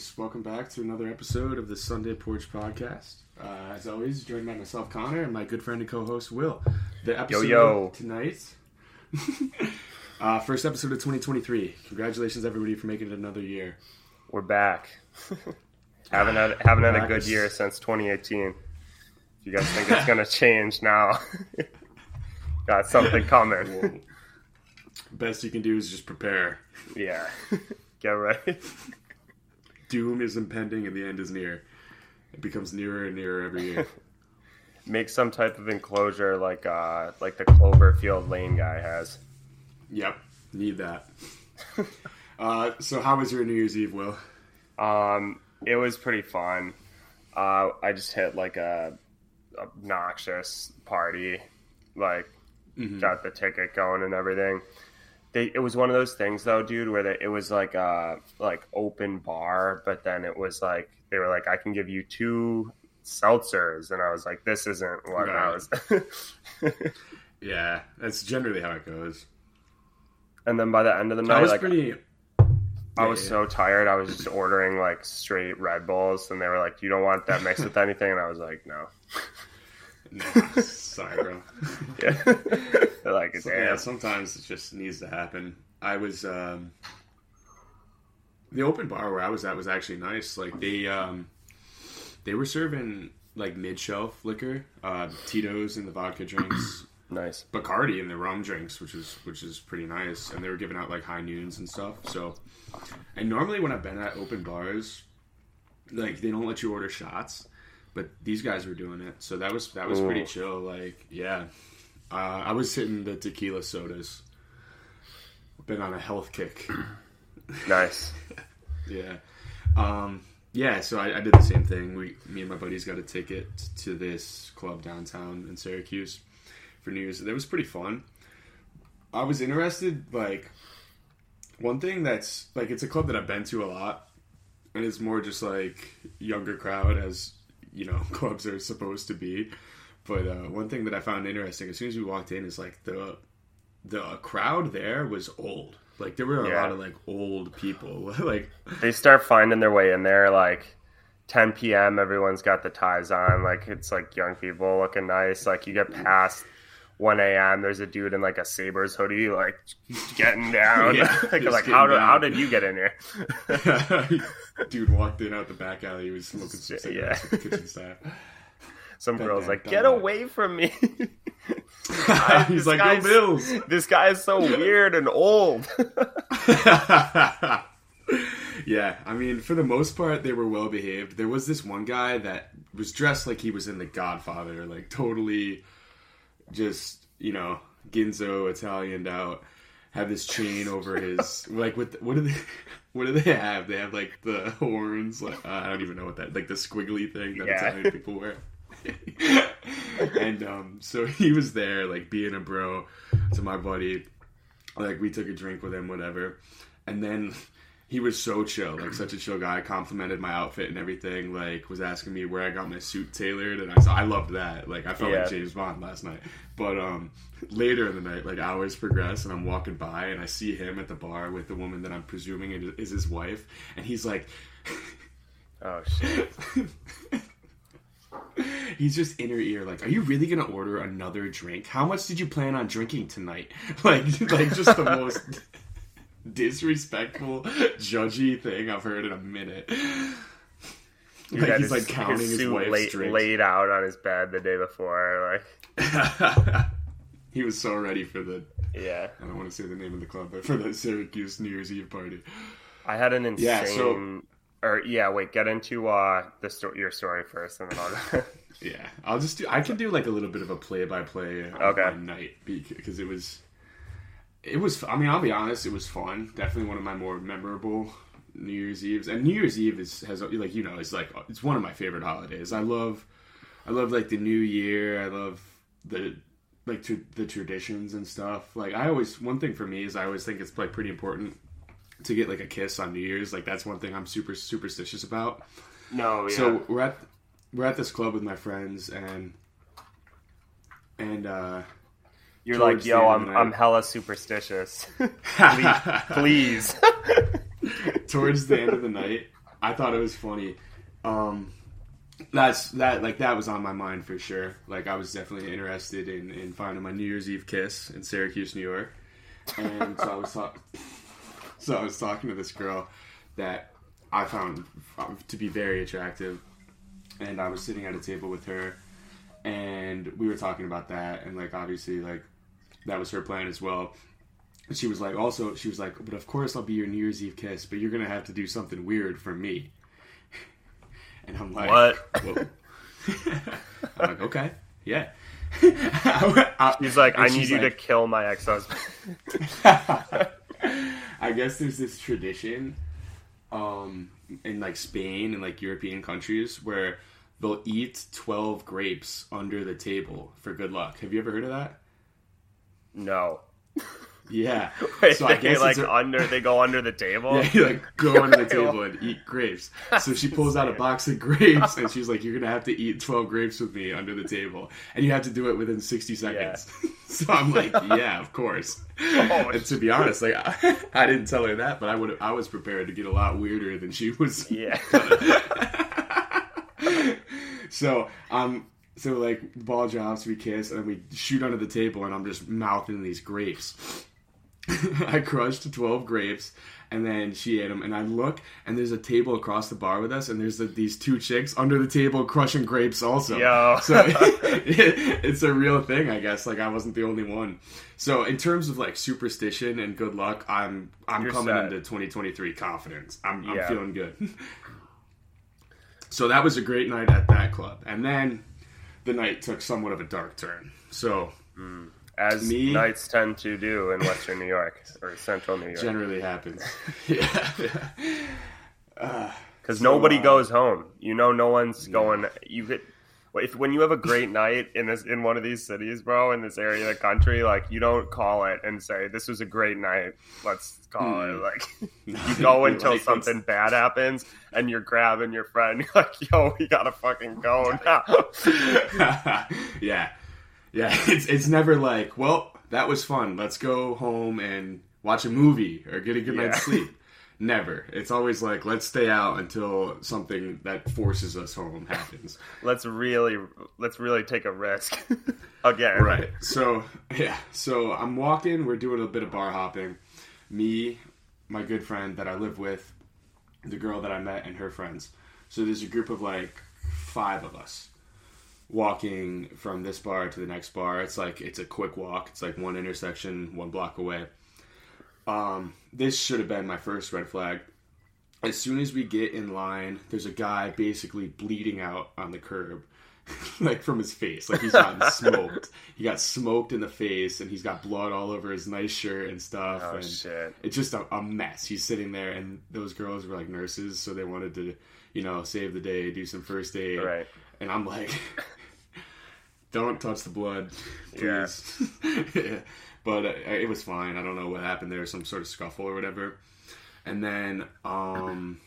Welcome back to another episode of the Sunday Porch Podcast. Uh, as always, joined by myself, Connor, and my good friend and co host, Will. The episode yo. tonight, uh, first episode of 2023. Congratulations, everybody, for making it another year. We're back. haven't had haven't had a good year since 2018. If you guys think it's gonna change now, got something coming. Best you can do is just prepare. yeah, get ready. Doom is impending and the end is near. It becomes nearer and nearer every year. Make some type of enclosure like uh like the Cloverfield Lane guy has. yep, need that. Uh, so, how was your New Year's Eve, Will? Um, it was pretty fun. Uh, I just hit like a obnoxious party, like got the ticket going and everything. They, it was one of those things though, dude, where they, it was like a like open bar, but then it was like they were like, I can give you two seltzers, and I was like, this isn't what I was. Yeah, that's generally how it goes. and then by the end of the night, I was like pretty. I was Yeah, so tired. I was just ordering like straight Red Bulls, and they were like, "You don't want that mixed with anything," and I was like, "No." Nah, sorry, bro. Yeah, like, So, "Damn." yeah, sometimes it just needs to happen. I was um, the open bar where I was at was actually nice. Like they um, they were serving like mid shelf liquor, uh, Tito's and the vodka drinks, Nice. Bacardi and the rum drinks, which is which is pretty nice. And they were giving out like high noons and stuff. So, and normally when I've been at open bars, like they don't let you order shots, but these guys were doing it, so that was that was pretty chill. Like, yeah, uh, I was hitting the tequila sodas. Been on a health kick. Nice. Yeah. Um, yeah, so I, I did the same thing. We, me and my buddies got a ticket to this club downtown in Syracuse for New Year's. It was pretty fun. I was interested, like, one thing that's, like, it's a club that I've been to a lot, and it's more just, like, younger crowd, as, you know, clubs are supposed to be. But uh, one thing that I found interesting, as soon as we walked in, is, like, the, the crowd there was old. Like, there were a Yeah. lot of, like, old people. like, They start finding their way in there like 10 p.m. Everyone's got the ties on. Like it's like young people looking nice. Like you get past 1 a.m. There's a dude in like a Sabres hoodie, like getting down. Yeah, like, like how did down. how did you get in here? Dude walked in out the back alley. He was smoking some Yeah. cigarettes with the kitchen staff. Some girls like get down. away from me. He's like, "Go Bills!" this guy is so weird and old. yeah, I mean, for the most part, they were well behaved. There was this one guy that was dressed like he was in The Godfather, like totally just, you know, Ginzo Italianed out. Had this chain over his like what? What do they? What do they have? They have like the horns. Like, uh, I don't even know what that like the squiggly thing that Yeah. Italian people wear. and um, so he was there, like being a bro to my buddy. Like we took a drink with him, whatever. And then he was so chill, like such a chill guy. Complimented my outfit and everything. Like was asking me where I got my suit tailored, and I saw I loved that. Like I felt Yeah. like James Bond last night. But um, later in the night, like hours progress, and I'm walking by and I see him at the bar with the woman that I'm presuming is- is his wife, and he's like. oh shit. He's just in her ear, like, "Are you really gonna order another drink? How much did you plan on drinking tonight?" Like, like just the most disrespectful, judgy thing I've heard in a minute. Like he's his- like counting his, suit wife's laid, drinks. laid out on his bed the day before. Like he was so ready for the. yeah. I don't want to say the name of the club, but for the Syracuse New Year's Eve party. I had an insane. Yeah, so- or yeah, wait, get into uh the sto- your story first, and then I'll. Yeah, I'll just do. I can do like a little bit of a play-by-play Okay. my night because it was, it was. I mean, I'll be honest, it was fun. Definitely one of my more memorable New Year's Eves. And New Year's Eve is has like you know it's like it's one of my favorite holidays. I love, I love like the New Year. I love the like to the traditions and stuff. Like I always one thing for me is I always think it's like pretty important to get like a kiss on New Year's. Like that's one thing I'm super superstitious about. no, yeah. So we're at we're at this club with my friends and and uh You're like, yo, I'm I'm hella superstitious. please, please. towards the end of the night, I thought it was funny. Um, that's that like that was on my mind for sure. Like I was definitely interested in in finding my New Year's Eve kiss in Syracuse, New York, and so I was talking. So I was talking to this girl that I found to be very attractive, and I was sitting at a table with her, and we were talking about that, and like obviously like that was her plan as well. And she was like, also, she was like, but of course I'll be your New Year's Eve kiss, but you're gonna have to do something weird for me. And I'm like, what? I'm like, okay, yeah. He's like, I need you like, to kill my ex-husband. I guess there's this tradition, um, in like Spain and like European countries where they'll eat twelve grapes under the table for good luck. Have you ever heard of that? No. Yeah. Wait, so I guess like a, under they go under the table. Yeah, you like go under the table and eat grapes. So she pulls out a box of grapes and she's like, "You're gonna have to eat 12 grapes with me under the table, and you have to do it within 60 seconds." Yeah. so I'm like, "Yeah, of course." Oh, and to be honest, like I, I didn't tell her that, but I would I was prepared to get a lot weirder than she was. Yeah. So um so like the ball drops, we kiss, and we shoot under the table, and I'm just mouthing these grapes. I crushed 12 grapes and then she ate them. And I look and there's a table across the bar with us, and there's a, these two chicks under the table crushing grapes also. Yo. so it, it's a real thing, I guess. Like I wasn't the only one. So in terms of like superstition and good luck, I'm I'm You're coming set. into 2023 confidence. I'm, I'm feeling good. So that was a great night at that club, and then the night took somewhat of a dark turn. So. Mm as Me, nights tend to do in Western New York or Central New York. Generally happens. yeah. Because uh, so, nobody uh, goes home. You know, no one's yeah. going. You get if when you have a great night in this in one of these cities, bro, in this area of the country, like you don't call it and say this was a great night. Let's call mm. it like you go until like, something bad happens and you're grabbing your friend. You're like, yo, we gotta fucking go now. yeah, yeah, it's it's never like, well, that was fun. Let's go home and watch a movie or get a good yeah. night's sleep. Never. It's always like, let's stay out until something that forces us home happens. let's really let's really take a risk again. Right. So yeah. So I'm walking. We're doing a bit of bar hopping. Me, my good friend that I live with, the girl that I met, and her friends. So there's a group of like five of us walking from this bar to the next bar. It's like it's a quick walk. It's like one intersection, one block away. Um, this should have been my first red flag. As soon as we get in line, there's a guy basically bleeding out on the curb, like from his face. Like he's gotten smoked. He got smoked in the face, and he's got blood all over his nice shirt and stuff. Oh and shit! It's just a, a mess. He's sitting there, and those girls were like nurses, so they wanted to, you know, save the day, do some first aid. Right. And I'm like, don't touch the blood, please. Yeah. yeah. But uh, it was fine. I don't know what happened there, some sort of scuffle or whatever. And then um,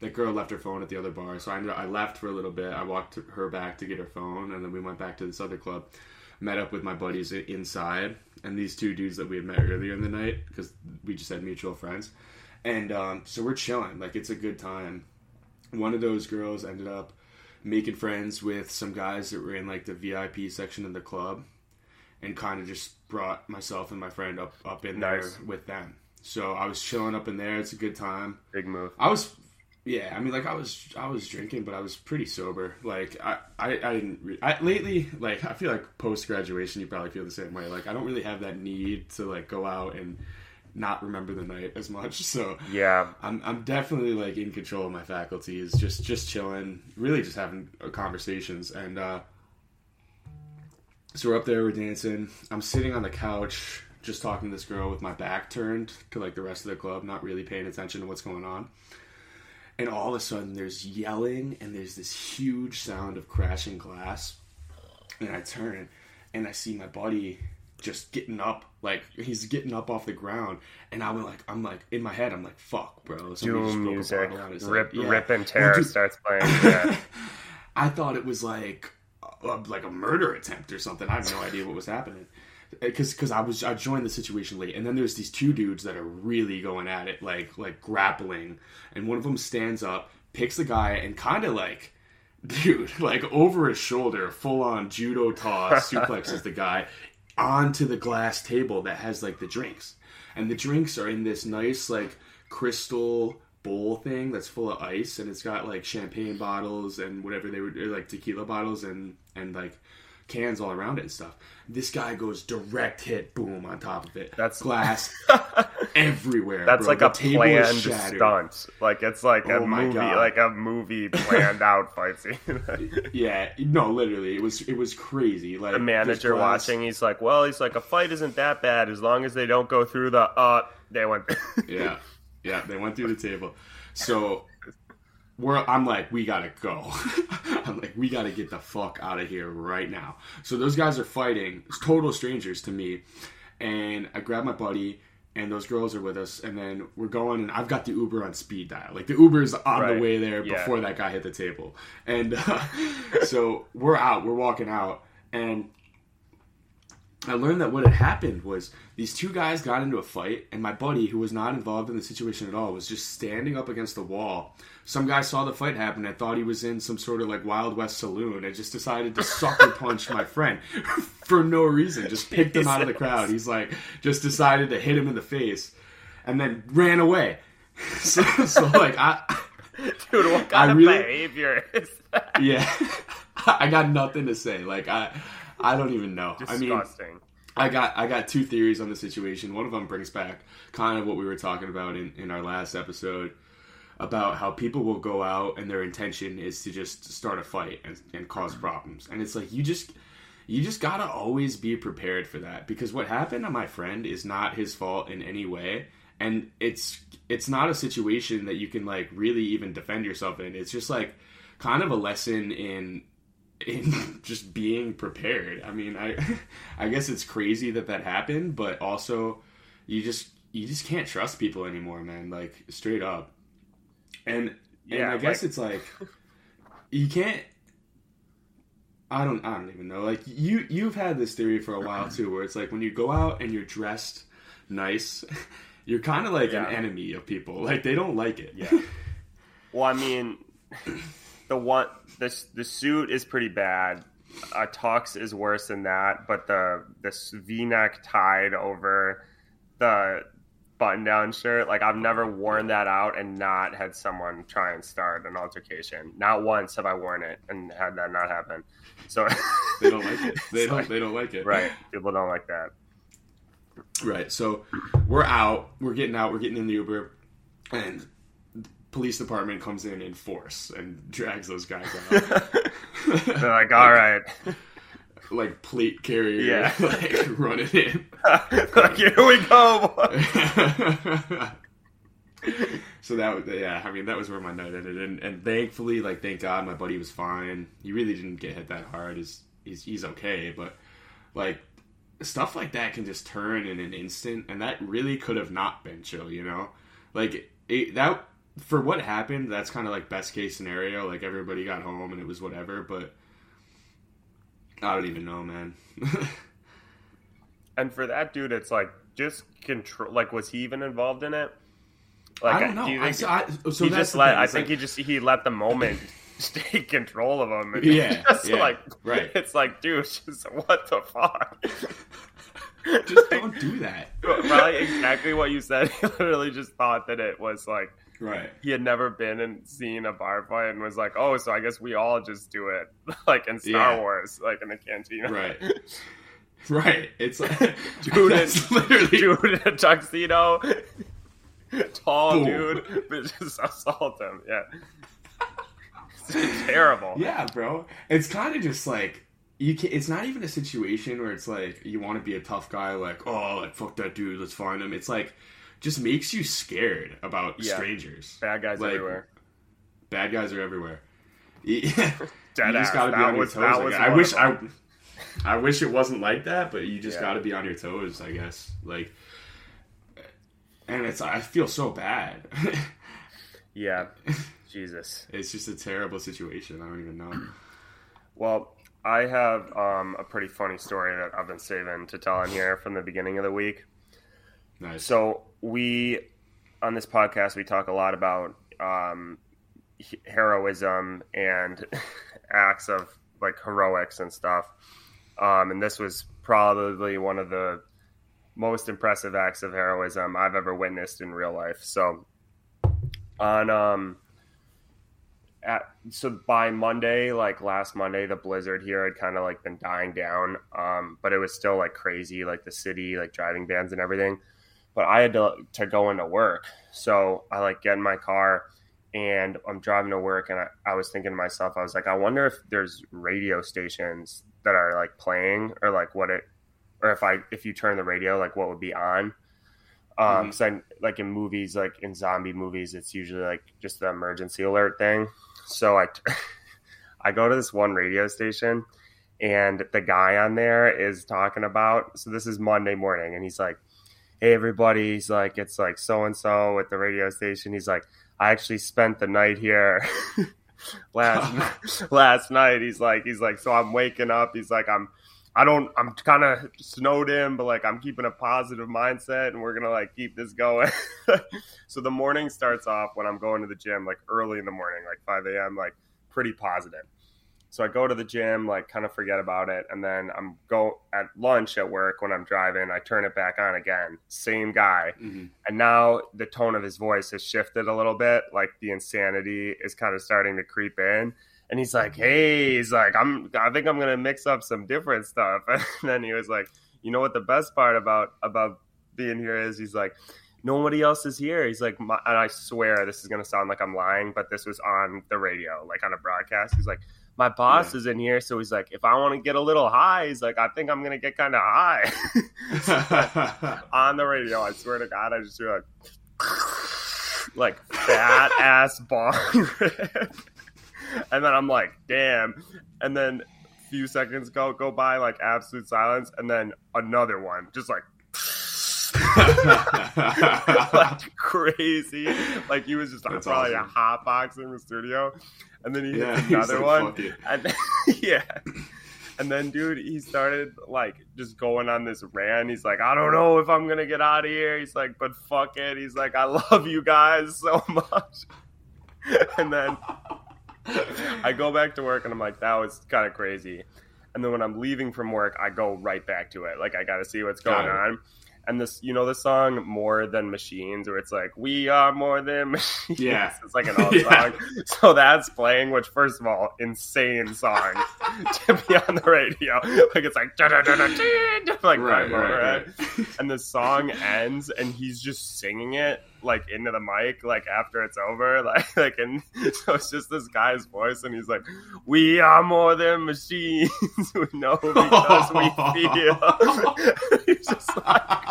that girl left her phone at the other bar, so I ended, I left for a little bit. I walked her back to get her phone, and then we went back to this other club. Met up with my buddies inside, and these two dudes that we had met earlier in the night because we just had mutual friends. And um, so we're chilling, like it's a good time. One of those girls ended up making friends with some guys that were in like the VIP section of the club, and kind of just brought myself and my friend up up in nice. there with them. So I was chilling up in there. It's a good time. Big move. I was, yeah. I mean, like I was, I was drinking, but I was pretty sober. Like I, I, I didn't. Re- I, lately, like I feel like post graduation, you probably feel the same way. Like I don't really have that need to like go out and not remember the night as much. So yeah, I'm I'm definitely like in control of my faculties, just just chilling, really just having uh, conversations. And uh, so we're up there, we're dancing. I'm sitting on the couch, just talking to this girl with my back turned to like the rest of the club, not really paying attention to what's going on. And all of a sudden, there's yelling, and there's this huge sound of crashing glass. And I turn, and I see my buddy just getting up, like he's getting up off the ground, and I'm like, I'm like in my head, I'm like, fuck, bro. Doom music, rip, like, yeah. rip and tear well, starts playing. Yeah. I thought it was like, like a murder attempt or something. I have no idea what was happening. Uh, because because I was I joined the situation late, and then there's these two dudes that are really going at it, like like grappling, and one of them stands up, picks the guy, and kind of like. Dude, like over his shoulder, full on judo toss, suplexes the guy onto the glass table that has like the drinks. And the drinks are in this nice, like, crystal bowl thing that's full of ice and it's got like champagne bottles and whatever they were like tequila bottles and and like cans all around it and stuff. This guy goes direct hit, boom on top of it. That's glass everywhere. That's bro. like The a table planned stunt. Like it's like a Oh my movie, God. like a movie planned out fight scene. Yeah, no, literally, it was it was crazy. Like the manager glass- watching, he's like, "Well, he's like, a fight isn't that bad as long as they don't go through the uh." They went. Yeah, yeah, they went through the table. So we're, I'm like, we gotta go. I'm like, we gotta get the fuck out of here right now. So those guys are fighting, total strangers to me, and I grab my buddy. And those girls are with us, and then we're going, and I've got the Uber on speed dial. Like the Uber's on Right. the way there Yeah. before that guy hit the table, and uh, so we're out, we're walking out, and I learned that what had happened was these two guys got into a fight, and my buddy, who was not involved in the situation at all, was just standing up against the wall. Some guy saw the fight happen and thought he was in some sort of like Wild West saloon and just decided to sucker punch my friend for no reason. Just picked him out of the crowd. He's like, just decided to hit him in the face and then ran away. So, so like, I, Dude, what kind I of really- behavior is that? yeah, I got nothing to say. Like, I, I don't even know. I mean, I got I got two theories on the situation. One of them brings back kind of what we were talking about in, in our last episode about how people will go out and their intention is to just start a fight and, and cause problems. And it's like you just you just gotta always be prepared for that because what happened to my friend is not his fault in any way. And it's it's not a situation that you can like really even defend yourself in. It's just like kind of a lesson in in just being prepared. I mean, I I guess it's crazy that that happened, but also you just you just can't trust people anymore, man. Like straight up. And and Yeah, I guess like- it's like you can't. I don't. I don't even know. Like you, you've had this theory for a while too, where it's like when you go out and you're dressed nice, you're kind of like Yeah. an enemy of people. Like they don't like it. Yeah. Well, I mean, the one this the suit is pretty bad. A tux is worse than that, but the this V neck tied over the button down shirt, like I've never worn that out and not had someone try and start an altercation. Not once have I worn it and had that not happen. So they don't like it. They don't. They don't like it. right, people don't like that. Right. So we're out. We're getting out. We're getting in the Uber, and police department comes in in force and drags those guys out. They're like, all right, like plate carrier, Yeah. like running in. like here we go. so that was yeah. I mean, that was where my night ended, and, and thankfully, like, thank God, my buddy was fine. He really didn't get hit that hard. He's he's, he's okay, but like stuff like that can just turn in an instant, and that really could have not been chill. You know, like it, that for what happened. That's kind of like best case scenario. Like everybody got home and it was whatever, but. I don't even know, man. And for that dude, it's like just control. Like, was he even involved in it? Like, I don't know. do you I, think I, so he that's just let? thing. I think like- he just he let the moment take control of him. And Yeah, just yeah, like right. It's like, dude, just what the fuck? just don't do that. Probably exactly what you said. He literally just thought that it was like Right. he had never been and seen a bar fight and was like, oh, so I guess we all just do it like in Star Yeah. Wars, like in the cantina. Right. Right. It's like Dude, that's literally dude in a tuxedo, tall Boom. dude, but just assault him. Yeah, it's terrible. Yeah, bro. It's kind of just like you can it's not even a situation where it's like you want to be a tough guy like, "Oh, like fuck that dude, let's find him." It's like just makes you scared about Yeah. strangers. Bad guys Like, everywhere. Bad guys are everywhere. Yeah. Dead you just gotta be That on your toes. that I was guess. I one wish I. I wish it wasn't like that, but you just Yeah. gotta be on your toes, I guess. Like, and it's I feel so bad. Yeah, Jesus. it's just a terrible situation. I don't even know. Well, I have um, a pretty funny story that I've been saving to tell on here from the beginning of the week. Nice. So we on this podcast we talk a lot about um, heroism and acts of like heroics and stuff. Um, and this was probably one of the most impressive acts of heroism I've ever witnessed in real life. So on um at so by Monday, like last Monday, the blizzard here had kind of like been dying down. Um, but it was still like crazy, like the city, like driving bans and everything. But I had to to go into work. So I like get in my car and I'm driving to work and I, I was thinking to myself, I was like, I wonder if there's radio stations that are like playing or like what it or if I if you turn the radio, like what would be on. Um, mm-hmm. I, like in movies, like in zombie movies, it's usually like just the emergency alert thing. So I, I go to this one radio station, and the guy on there is talking about. So this is Monday morning, and he's like, "Hey, everybody!" He's like, "It's like so and so at the radio station." He's like, "I actually spent the night here." last last night he's like he's like so i'm waking up he's like i'm I don't. I'm kind of snowed in, but like I'm keeping a positive mindset, and we're gonna like keep this going. so the morning starts off when I'm going to the gym, like early in the morning, like 5 a.m., like pretty positive. So I go to the gym, like kind of forget about it, and then I'm go at lunch at work when I'm driving. I turn it back on again, same guy, mm-hmm. and now the tone of his voice has shifted a little bit. Like the insanity is kind of starting to creep in and he's like, "Hey, he's like, I'm, I think I'm gonna mix up some different stuff." And then he was like, "You know what the best part about about being here is?" He's like, "Nobody else is here." He's like, and I swear this is gonna sound like I'm lying, but this was on the radio, like on a broadcast. He's like, "My boss yeah. is in here," so he's like, "If I want to get a little high, he's like, I think I'm gonna get kind of high." on the radio, I swear to God, I just feel like. like fat ass bong and then I'm like, damn. And then a few seconds go go by, like absolute silence, and then another one, just like. like crazy, like he was just That's probably awesome. a hot box in the studio, and then he yeah, hit another one, and yeah, and then dude, he started like just going on this rant. He's like, I don't know if I'm gonna get out of here. He's like, but fuck it. He's like, I love you guys so much, and then I go back to work and I'm like, that was kind of crazy. And then when I'm leaving from work, I go right back to it. Like I got to see what's going on and this you know the song more than machines where it's like we are more than machines. Yeah. It's like an old yeah. song. So that's playing which first of all insane song to be on the radio. Like it's like like right, right, right, and the song ends and he's just singing it like into the mic like after it's over like like and so it's just this guy's voice and he's like we are more than machines we know because we feel he's just like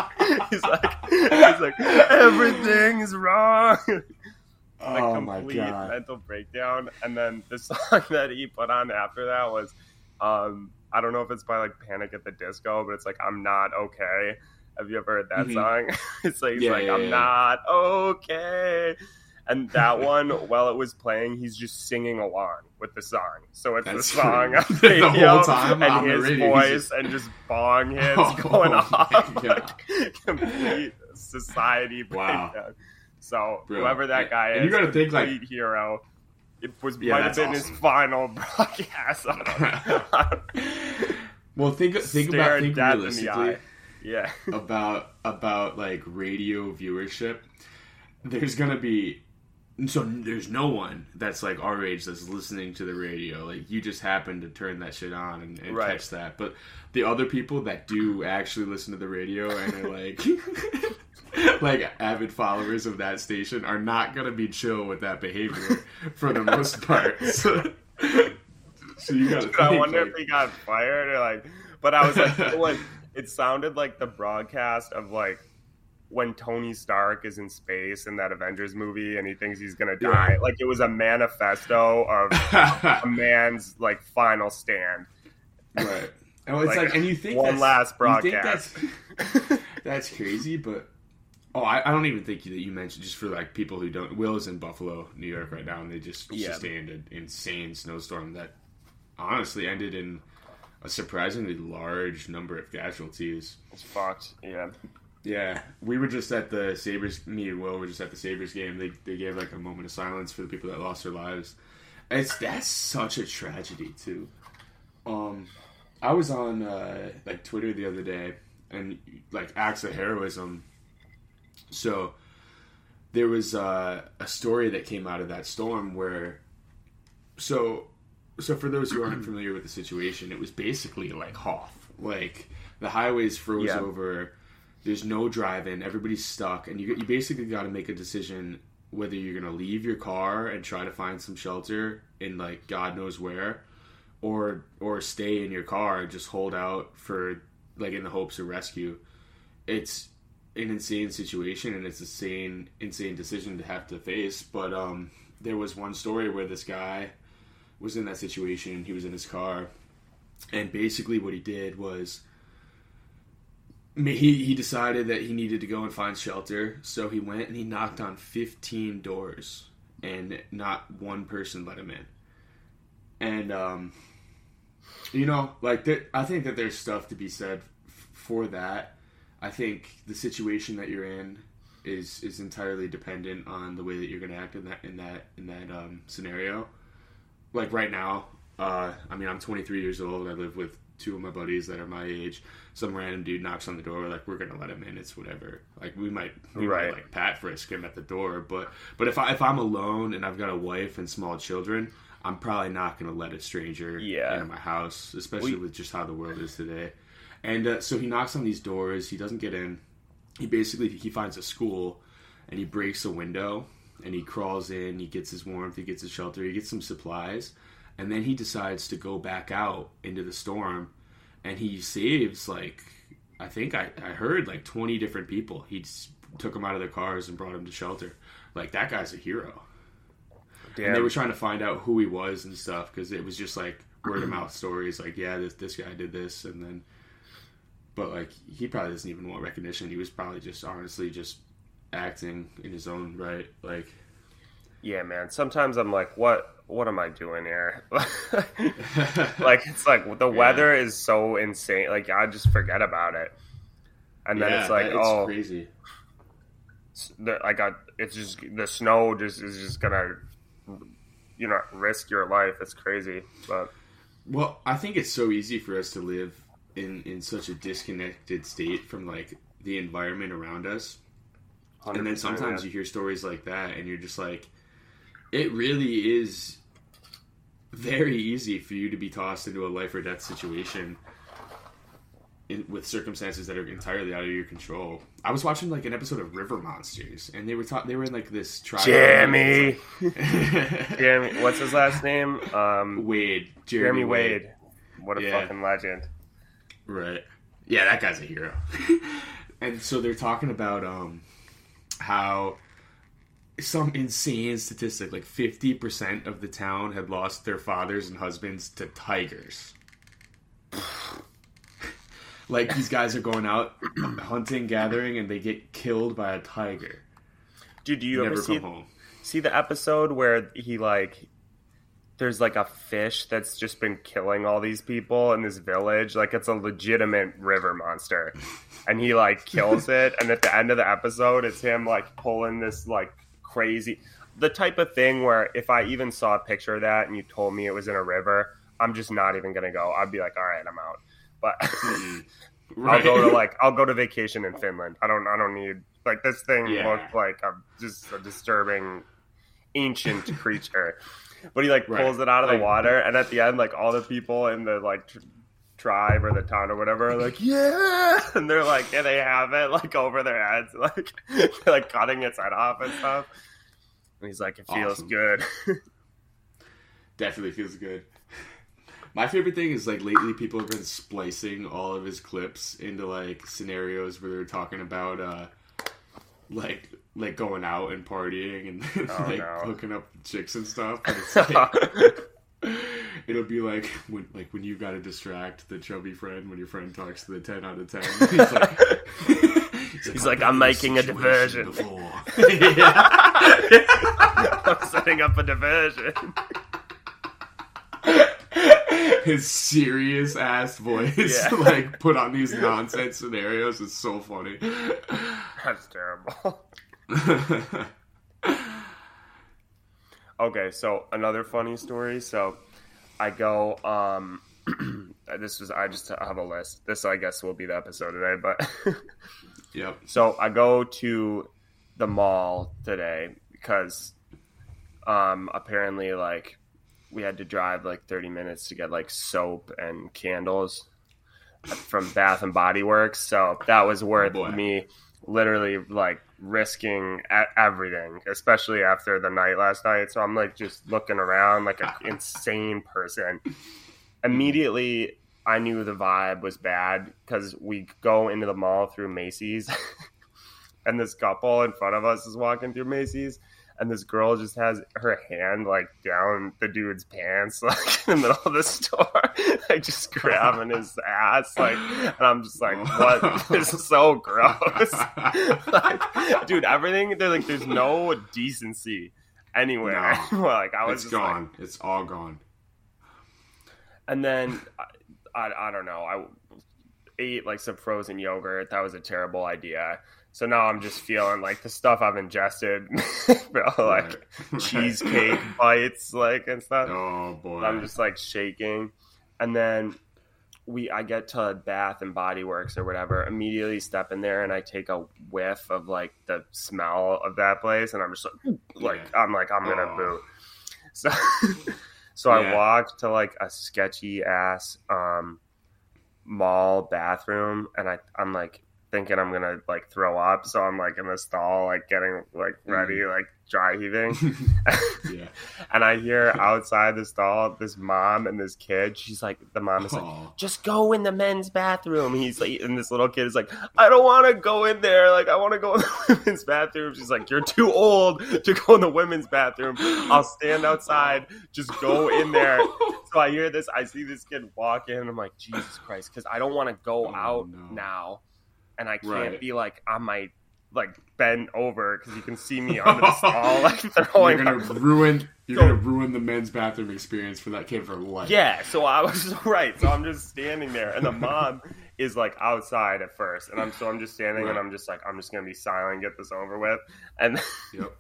he's like, he's like, everything's wrong. like oh complete mental breakdown. And then the song that he put on after that was, um, I don't know if it's by like Panic at the Disco, but it's like I'm not okay. Have you ever heard that mm-hmm. song? it's like, yeah, like yeah, I'm yeah. not okay. And that one, while it was playing, he's just singing along with the song. So it's That's the song on radio the whole time and his radio, voice just... and just bong hits oh, going off. Like, complete society breakdown. Wow. So whoever that guy and is, you got to think like hero. It was yeah, might have been awesome. his final broadcast. well, think think about think realistically. Yeah, about about like radio viewership. There's gonna be so there's no one that's like our age that's listening to the radio. Like you just happen to turn that shit on and, and right. catch that. But the other people that do actually listen to the radio and are like like avid followers of that station are not gonna be chill with that behavior for the most part. So, so you gotta. Think, I wonder like, if he got fired or like. But I was like, like it sounded like the broadcast of like when Tony Stark is in space in that Avengers movie and he thinks he's gonna die. Yeah. Like it was a manifesto of a man's like final stand. Right. Oh, it's like, like, and you think one last broadcast. That's, that's, crazy, but oh, I, I, don't even think that you mentioned just for like people who don't. Will is in Buffalo, New York, right now, and they just yeah. sustained an insane snowstorm that honestly ended in a surprisingly large number of casualties. It's fucked. Yeah. Yeah, we were just at the Sabres. Me and Will were just at the Sabres game. They they gave like a moment of silence for the people that lost their lives. It's that's such a tragedy too. Um, I was on uh, like Twitter the other day, and like acts of heroism. So there was uh, a story that came out of that storm where, so so for those who aren't familiar with the situation, it was basically like Hoth. Like the highways froze Yeah. over. There's no driving. Everybody's stuck, and you you basically got to make a decision whether you're gonna leave your car and try to find some shelter in like God knows where, or or stay in your car and just hold out for like in the hopes of rescue. It's an insane situation and it's a insane insane decision to have to face. But um, there was one story where this guy was in that situation. He was in his car, and basically what he did was he he decided that he needed to go and find shelter. So he went and he knocked on 15 doors, and not one person let him in. And um, you know, like I think that there's stuff to be said f- for that. I think the situation that you're in is is entirely dependent on the way that you're going to act in that in that in that um, scenario. Like right now, uh, I mean, I'm 23 years old. I live with two of my buddies that are my age. Some random dude knocks on the door. We're like, we're gonna let him in. It's whatever. Like we might, we Right. might like pat frisk him at the door. But but if I if I'm alone and I've got a wife and small children, I'm probably not gonna let a stranger Yeah. into my house, especially We- with just how the world is today. And uh, so he knocks on these doors. He doesn't get in. He basically he finds a school, and he breaks a window, and he crawls in. He gets his warmth. He gets his shelter. He gets some supplies, and then he decides to go back out into the storm, and he saves like I think I, I heard like twenty different people. He took them out of their cars and brought them to shelter. Like that guy's a hero. Damn. And they were trying to find out who he was and stuff because it was just like word of mouth stories. Like, yeah, this this guy did this, and then, but like he probably doesn't even want recognition. He was probably just honestly just acting in his own right. Like, yeah, man. Sometimes I'm like, what? What am I doing here? like it's like the weather is so insane. Like I just forget about it, and then yeah, it's like, it's oh, crazy. I got it's just the snow just is just gonna, you know, risk your life. It's crazy, but Well, I think it's so easy for us to live in in such a disconnected state from like the environment around us. And then sometimes you hear stories like that, and you're just like, it really is very easy for you to be tossed into a life or death situation in, with circumstances that are entirely out of your control. I was watching like an episode of River Monsters, and they were ta- they were in like this tribe. Jeremy, Jeremy, what's his last name? Um, Wade, Jeremy Wade. What a Yeah. fucking legend. Right. Yeah, that guy's a hero. and so they're talking about um how some insane statistic like 50% of the town had lost their fathers and husbands to tigers. like these guys are going out hunting, gathering and they get killed by a tiger. Dude, do you Never ever see home. see the episode where he like there's like a fish that's just been killing all these people in this village like it's a legitimate river monster and he like kills it and at the end of the episode it's him like pulling this like crazy the type of thing where if i even saw a picture of that and you told me it was in a river i'm just not even gonna go i'd be like all right i'm out but mm-hmm. I'll go to like I'll go to vacation in Finland. I don't I don't need like this thing Yeah. looked like a just a disturbing ancient creature. But he like Right. pulls it out of the water and at the end like all the people in the like tribe or the town or whatever like yeah and they're like yeah they have it like over their heads like like cutting its head off and stuff. And he's like it feels Awesome. good. Definitely feels good. My favorite thing is like lately people have been splicing all of his clips into like scenarios where they're talking about uh like like going out and partying and Oh, like no. hooking up chicks and stuff. Like, it'll be like when like when you got to distract the chubby friend when your friend talks to the ten out of ten. He's like, He's "I've like, been "I'm making a diversion." before." yeah. I'm setting up a diversion. his serious ass voice Yeah. like put on these nonsense scenarios is so funny. That's terrible. Okay, so another funny story. So I go. Um, this was I just have a list. This I guess will be the episode today. But yep. so I go to the mall today because um, apparently like we had to drive like 30 minutes to get like soap and candles from Bath and Body Works. So that was worth boy. me literally like risking everything, especially after the night last night. So I'm like just looking around like an insane person. Immediately, I knew the vibe was bad because we go into the mall through Macy's, and this couple in front of us is walking through Macy's. And this girl just has her hand like down the dude's pants, like in the middle of the store, like just grabbing his ass, like. And I'm just like, what? This is so gross. like, dude, everything they're like, there's no decency anywhere. like I was It's just like, gone. it's all gone. and then I, I, I don't know. I ate like some frozen yogurt. That was a terrible idea. So now I'm just feeling like the stuff I've ingested, bro, like Right. cheesecake bites, like and stuff. Oh boy. I'm just like shaking, and then we I get to Bath and Body Works or whatever. Immediately step in there and I take a whiff of like the smell of that place, and I'm just like, like Yeah. I'm like I'm gonna Oh. boot. So so I walk to like a sketchy ass um mall bathroom, and I I'm like thinking I'm gonna like throw up, so I'm like in the stall like getting like mm. ready like dry heaving. yeah. And I hear outside the stall this mom and this kid. She's like, the mom is like, Oh. just go in the men's bathroom. He's like, and this little kid is like, I don't want to go in there. Like, I want to go in the women's bathroom. She's like, you're too old to go in the women's bathroom. I'll stand outside. Just go in there. So I hear this. I see this kid walk in. And I'm like, Jesus Christ, because I don't want to go Oh, out no. now, and I can't Right. be like on my like bend over because you can see me on the stall like throwing You're gonna up. ruin. You're So- gonna ruin the men's bathroom experience for that kid for life. Yeah, so I was right. So I'm just standing there, and the mom is like outside at first, and I'm so I'm just standing, and I'm just like I'm just gonna be silent, get this over with, and Yep.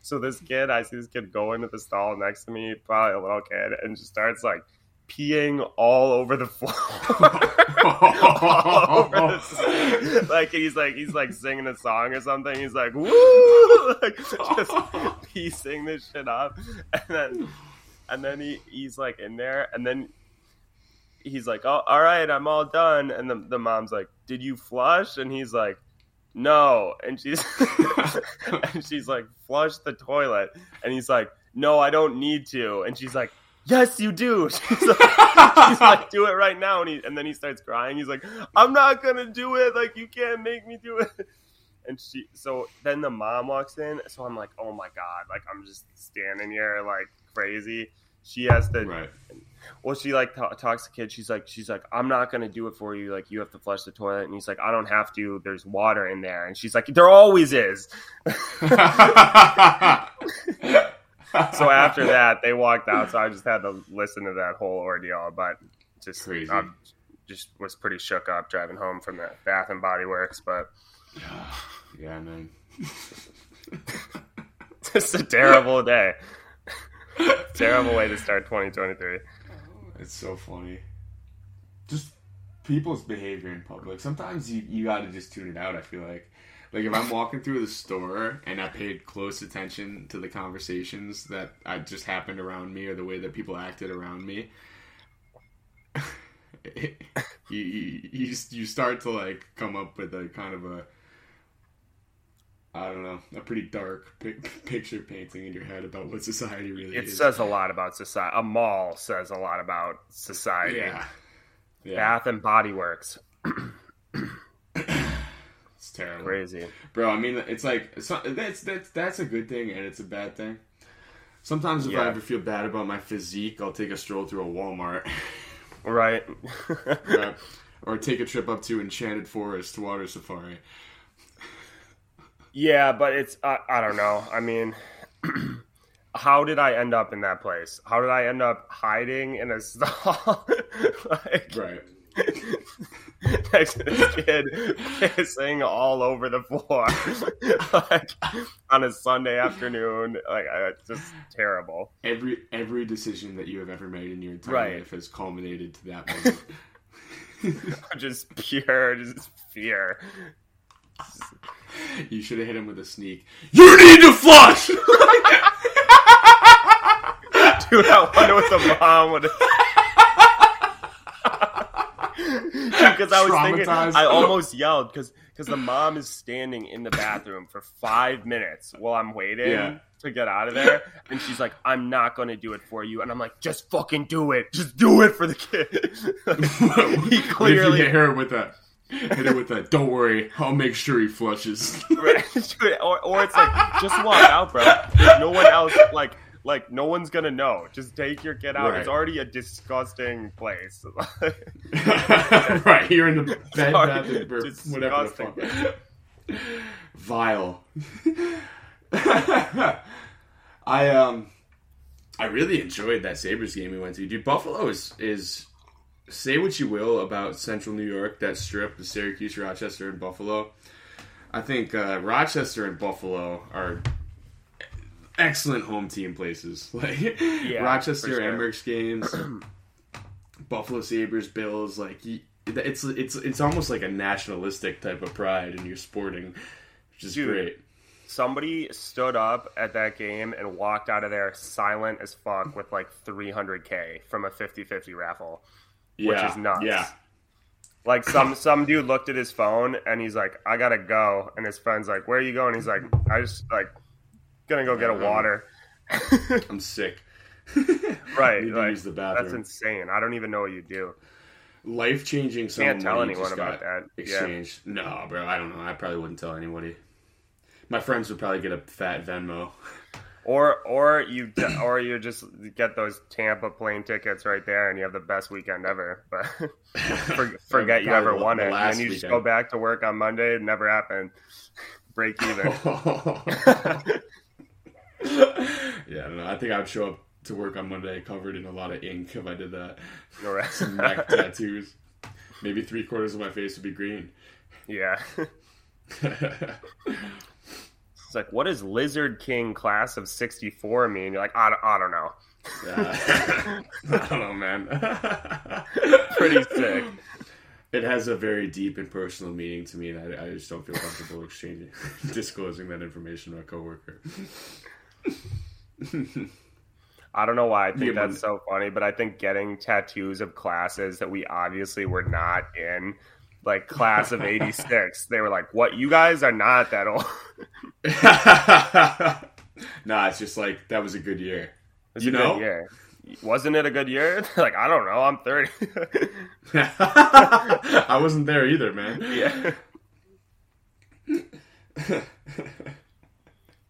so this kid, I see this kid go into the stall next to me, probably a little kid, and just starts like peeing all over the floor. over the like he's like he's like singing a song or something. He's like woo, like just piecing this shit up, and then and then he he's like in there, and then he's like, oh, all right, I'm all done, and the the mom's like, did you flush? And he's like. No, and she's and she's like, flush the toilet, and he's like, no, I don't need to, and she's like, yes, you do. She's like, she's like, do it right now. And, he, and then he starts crying. He's like, I'm not going to do it. Like, you can't make me do it. And she, so then the mom walks in. So I'm like, oh my God. Like, I'm just standing here like crazy. She has to, right. well, she like t- talks to the kid. She's like, she's like, I'm not going to do it for you. Like, you have to flush the toilet. And he's like, I don't have to. There's water in there. And she's like, there always is. So after that, they walked out. So I just had to listen to that whole ordeal. But just Crazy. I just was pretty shook up driving home from the Bath and Body Works. But yeah, man. just a terrible day. terrible way to start 2023. It's so funny. Just people's behavior in public. Sometimes you, you gotta just tune it out, I feel like. Like if I'm walking through the store and I paid close attention to the conversations that I just happened around me or the way that people acted around me, you, you, you you start to like come up with a kind of a I don't know, a pretty dark pic- picture painting in your head about what society really It is. It says a lot about society. A mall says a lot about society. yeah. Yeah. Bath and Body Works. Terrible. Crazy. Bro, I mean, it's like not- that's that's that's a good thing and it's a bad thing. Sometimes if I ever feel bad about my physique, I'll take a stroll through a Walmart, Right. Yeah. or take a trip up to Enchanted Forest water safari. Yeah, but it's I, I don't know. I mean, how did I end up in that place? How did I end up hiding in a stall? like, right. Next to this kid pissing all over the floor like on a Sunday afternoon. Like it's just terrible. Every every decision that you have ever made in your entire Right. life has culminated to that moment. just pure just fear. you should have hit him with a sneak. You need to flush. Dude, I wonder what the mom would because I was thinking, I almost yelled because because the mom is standing in the bathroom for five minutes while I'm waiting Yeah. to get out of there, and she's like, "I'm not going to do it for you," and I'm like, "Just fucking do it, just do it for the kid." he What clearly, hit her with a hit her with a. Don't worry, I'll make sure he flushes. Right. Or, or it's like just walk out, bro. There's no one else like like no one's gonna know. Just take your kid out. Right. It's already a disgusting place. right, you're in the bed Sorry, bath or whatever the fuck. Vile. I um, I really enjoyed that Sabres game we went to. Dude, Buffalo is is say what you will about Central New York, that strip, the Syracuse, Rochester, and Buffalo. I think uh, Rochester and Buffalo are excellent home team places. Like Rochester for sure. Amerks games, Buffalo Sabres, Bills. Like it's it's it's almost like a nationalistic type of pride in your sporting, which is Dude. great. Somebody stood up at that game and walked out of there silent as fuck with like 300k from a 50-50 raffle. which Yeah, is nuts. Yeah, Like some some dude looked at his phone and he's like, "I gotta go," and his friend's like, "Where are you going?" He's like, "I just like gonna go get a water." I'm sick. right, Need like, use the bathroom. that's insane. I don't even know what you do. Life changing. Can't tell anyone about that. Yeah. Exchange. No, bro. I don't know. I probably wouldn't tell anybody. My friends would probably get a fat Venmo. Or or you or you just get those Tampa plane tickets right there, and you have the best weekend ever. But for, forget you ever won it, and you just weekend. go back to work on Monday. It never happened. Break even. Yeah, I don't know. I think I would show up to work on Monday covered in a lot of ink if I did that. All right. Some neck tattoos. Maybe three quarters of my face would be green. yeah. It's like, what does Lizard King class of '64 mean? You're like, I don't, I don't know. Yeah. I don't know, man. Pretty sick. It has a very deep and personal meaning to me, and I, I just don't feel comfortable exchanging, disclosing that information to a coworker. I don't know why I think Yeah, that's so funny, but I think getting tattoos of classes that we obviously were not in, like class of '86, they were like, "What? You guys are not that old." nah, it's just like that was a good year. You know? year. Wasn't it a good year? like, I don't know. I'm 30. I wasn't there either, man. yeah.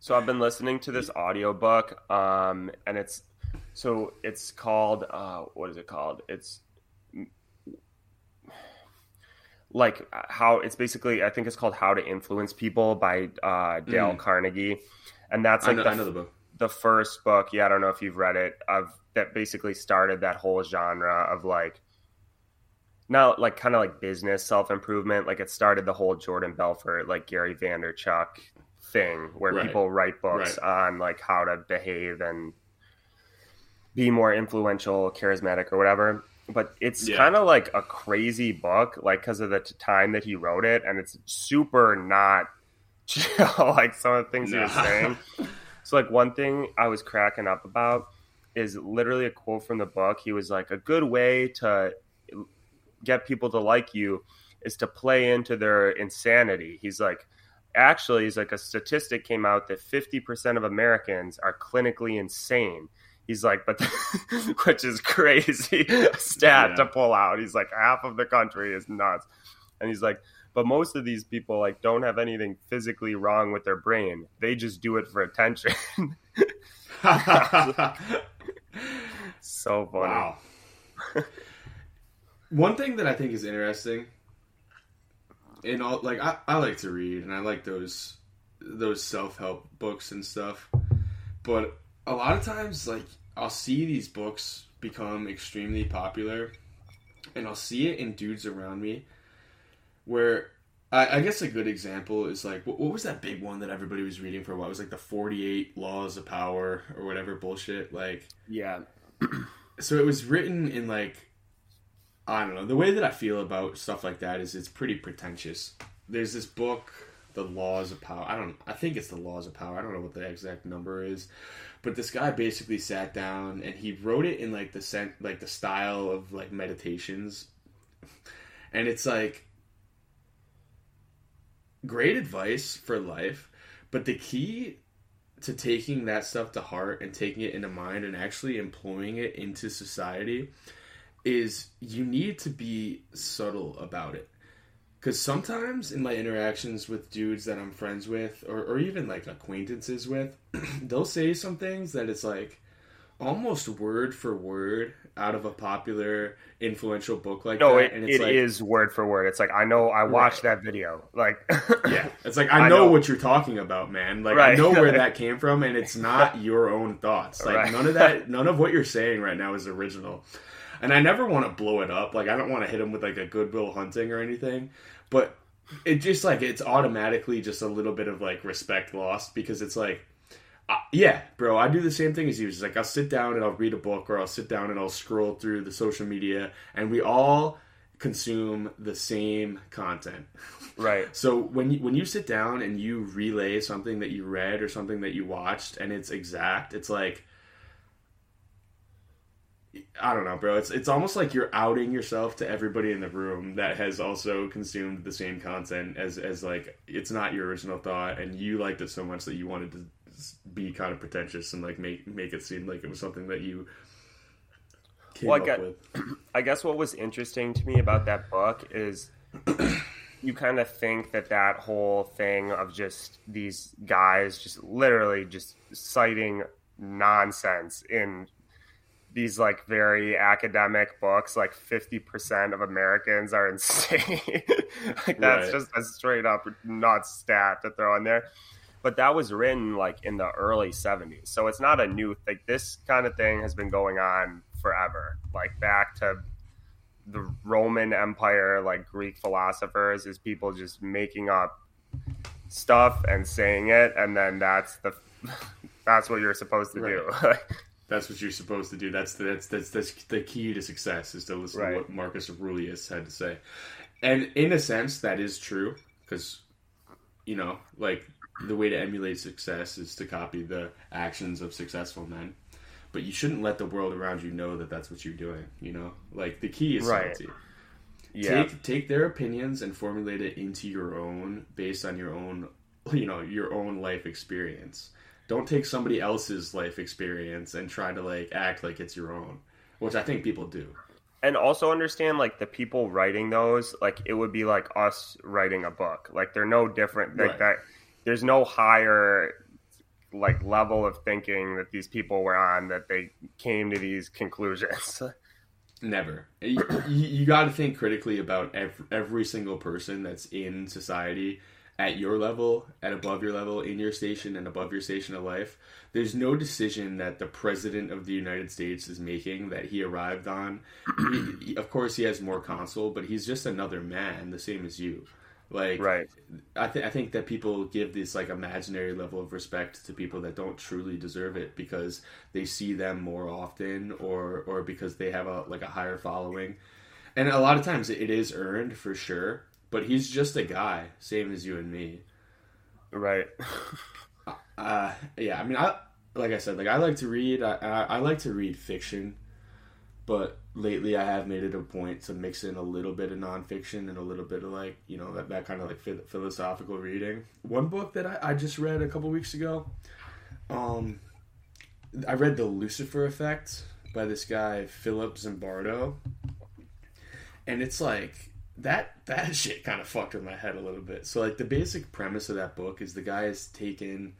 So I've been listening to this audiobook, um, and it's so it's called uh, what is it called? It's like how it's basically I think it's called How to Influence People by uh, Dale Carnegie, and that's like know, the I know the book. the first book, yeah, I don't know if you've read it, of that basically started that whole genre of like not like kind of like business self improvement. Like it started the whole Jordan Belfort, like Gary Vaynerchuk thing where Right. people write books on like how to behave and be more influential, charismatic, or whatever. But it's Yeah. kind of like a crazy book, like because of the t- time that he wrote it, and it's super not chill, like some of the things he was saying. So, like, one thing I was cracking up about is literally a quote from the book. He was like, A good way to get people to like you is to play into their insanity. He's like, Actually, he's like, a statistic came out that 50% of Americans are clinically insane. He's like, but which is crazy stat Yeah. to pull out. He's like, half of the country is nuts. And he's like, but most of these people like don't have anything physically wrong with their brain. They just do it for attention. so funny. Wow. One thing that I think is interesting, in all like I, I like to read and I like those those self help books and stuff, but a lot of times like I'll see these books become extremely popular, and I'll see it in dudes around me, where I, I guess a good example is like what, what, was that big one that everybody was reading for a while? It was like the Forty Eight Laws of Power or whatever bullshit. Like yeah. so it was written in like I don't know the way that I feel about stuff like that is it's pretty pretentious. There's this book the laws of power. I don't. I think it's the laws of power. I don't know what the exact number is, but this guy basically sat down and he wrote it in like the sent like the style of like meditations, and it's like great advice for life, but the key to taking that stuff to heart and taking it into mind and actually employing it into society is you need to be subtle about it because sometimes in my interactions with dudes that I'm friends with, or, or even like acquaintances with, they'll say some things that it's like almost word for word out of a popular influential book like no, that. and it's it like, is word for word. It's like I know I watched right. that video. Like Yeah. It's like I know, I know, what you're talking about, man. Like right. I know where that came from and it's not your own thoughts. Like right. none of that none of what you're saying right now is original. And I never want to blow it up. Like I don't want to hit him with like a goodwill hunting or anything but it just like it's automatically just a little bit of like respect lost because it's like uh, yeah bro i do the same thing as you it's like i'll sit down and i'll read a book or i'll sit down and i'll scroll through the social media and we all consume the same content right so when you when you sit down and you relay something that you read or something that you watched and it's exact it's like I don't know, bro. It's it's almost like you're outing yourself to everybody in the room that has also consumed the same content as as like it's not your original thought, and you liked it so much that you wanted to be kind of pretentious and like make make it seem like it was something that you came well, I up with. I guess what was interesting to me about that book is you kind of think that that whole thing of just these guys just literally just citing nonsense in these like very academic books like 50% of americans are insane. Like that's right. just a straight up nuts stat to throw in there. But that was written like in the early 70s so it's not a new thing this kind of thing has been going on forever. Like back to the roman empire like greek philosophers is people just making up stuff and saying it and then that's the that's what you're supposed to right. do that's what you're supposed to do. That's the, that's that's that's the key to success is to listen right. to what Marcus Aurelius had to say. And in a sense, that is true because you know, like the way to emulate success is to copy the actions of successful men. But you shouldn't let the world around you know that that's what you're doing. You know, like the key is right. subtlety. Yeah. Take take their opinions and formulate it into your own based on your own, you know, your own life experience don't take somebody else's life experience and try to like act like it's your own, which I think people do. And also understand like the people writing those, like it would be like us writing a book. Like they're no different. Like right. that. There's no higher like level of thinking that these people were on that they came to these conclusions. Never. You, you got to think critically about every, every single person that's in society at your level, at above your level, in your station, and above your station of life. There's no decision that the president of the United States is making that he arrived on. he, of course, he has more console, but he's just another man, the same as you. Like, right? I, th- I think that people give this like imaginary level of respect to people that don't truly deserve it because they see them more often, or or because they have a like a higher following. And a lot of times it is earned for sure but he's just a guy, same as you and me. Right. uh, yeah. I mean, I like I said, like I like to read. I, I, I like to read fiction, but lately I have made it a point to mix in a little bit of nonfiction and a little bit of like you know that, that kind of like philosophical reading. One book that I, I just read a couple weeks ago, um, I read the Lucifer Effect by this guy Philip Zimbardo, and it's like that that shit kind of fucked with my head a little bit. So like the basic premise of that book is the guy has taken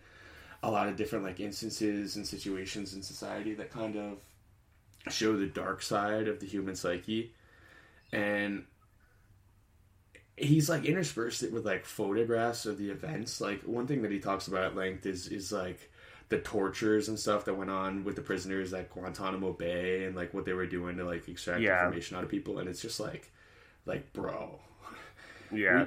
a lot of different like instances and situations in society that kind of show the dark side of the human psyche and he's like interspersed it with like photographs of the events like one thing that he talks about at length is is like the tortures and stuff that went on with the prisoners at Guantanamo Bay and like what they were doing to like extract Yeah. information out of people and it's just like like bro Yeah.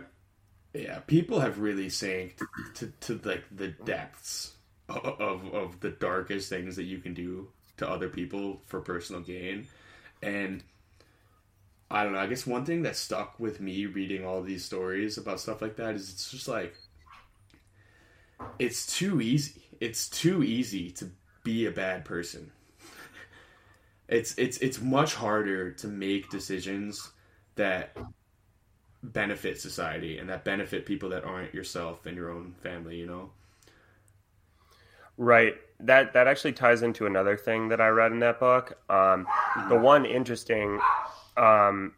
yeah people have really sank to, to like the depths of, of of the darkest things that you can do to other people for personal gain and I don't know. I guess one thing that stuck with me reading all these stories about stuff like that is it's just like it's too easy. It's too easy to be a bad person. It's it's it's much harder to make decisions that benefit society and that benefit people that aren't yourself and your own family, you know? Right. That that actually ties into another thing that I read in that book. Um, the one interesting um,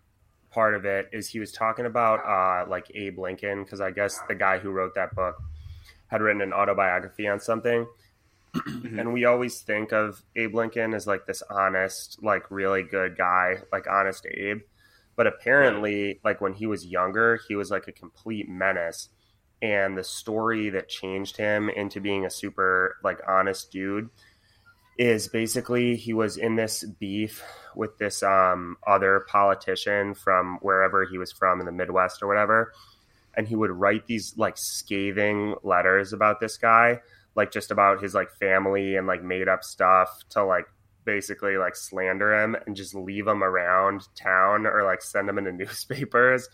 part of it is he was talking about uh, like Abe Lincoln because I guess the guy who wrote that book had written an autobiography on something, and we always think of Abe Lincoln as like this honest, like really good guy, like honest Abe. But apparently, like when he was younger, he was like a complete menace. And the story that changed him into being a super like honest dude is basically he was in this beef with this um, other politician from wherever he was from in the Midwest or whatever, and he would write these like scathing letters about this guy, like just about his like family and like made up stuff to like basically like slander him and just leave him around town or like send him into newspapers